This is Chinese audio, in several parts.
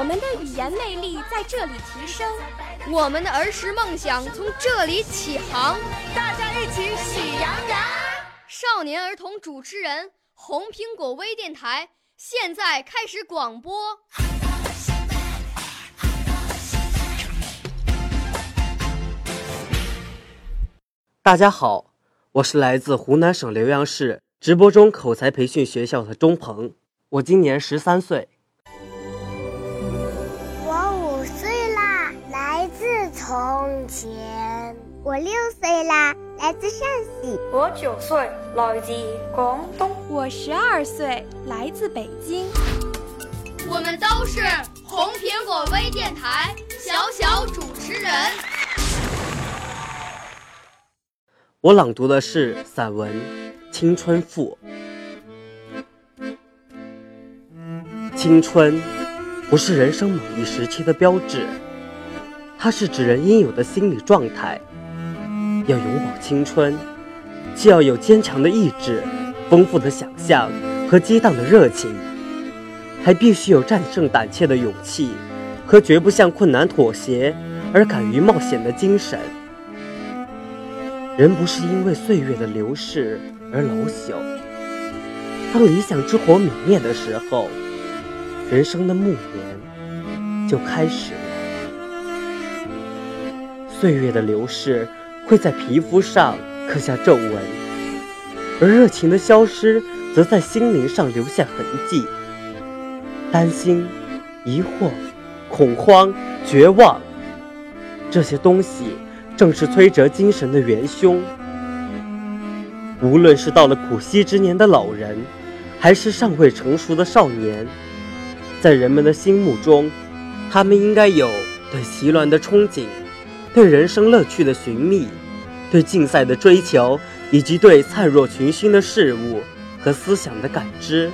我们的语言魅力在这里提升，我们的儿时梦想从这里起航。大家一起喜羊羊。少年儿童主持人，红苹果微电台现在开始广播。大家好，我是来自湖南省浏阳市直播中口才培训学校的钟鹏，我今年十三岁。从前。我六岁啦，来自陕西。我九岁，来自广东。我十二岁，来自北京。我们都是红苹果微电台小小主持人。我朗读的是散文《青春赋》。青春不是人生某一时期的标志，它是指人应有的心理状态。要永葆青春，既要有坚强的意志、丰富的想象和激荡的热情，还必须有战胜胆怯的勇气和绝不向困难妥协而敢于冒险的精神。人不是因为岁月的流逝而老朽，当理想之火泯灭的时候，人生的暮年就开始。岁月的流逝会在皮肤上刻下皱纹，而热情的消失则在心灵上留下痕迹。担心、疑惑、恐慌、绝望，这些东西。正是摧折精神的元凶。无论是到了苦兮之年的老人，还是尚未成熟的少年，在人们的心目中，他们应该有对奇乱的憧憬，对人生乐趣的寻觅，对竞赛的追求，以及对灿若群星的事物和思想的感知，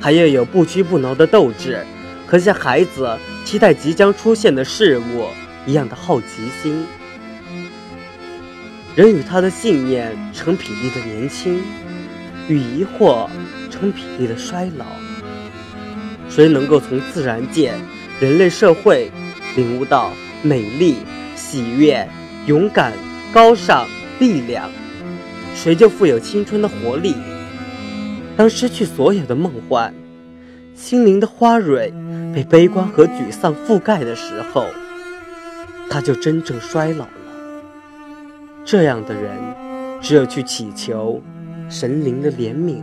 还要有不屈不挠的斗志和像孩子期待即将出现的事物一样的好奇心。人与他的信念成比例的年轻，与疑惑成比例的衰老。谁能够从自然界、人类社会领悟到美丽、喜悦、勇敢、高尚、力量，谁就富有青春的活力。当失去所有的梦幻，心灵的花蕊被悲观和沮丧覆盖的时候，他就真正衰老了。这样的人，只有去祈求神灵的怜悯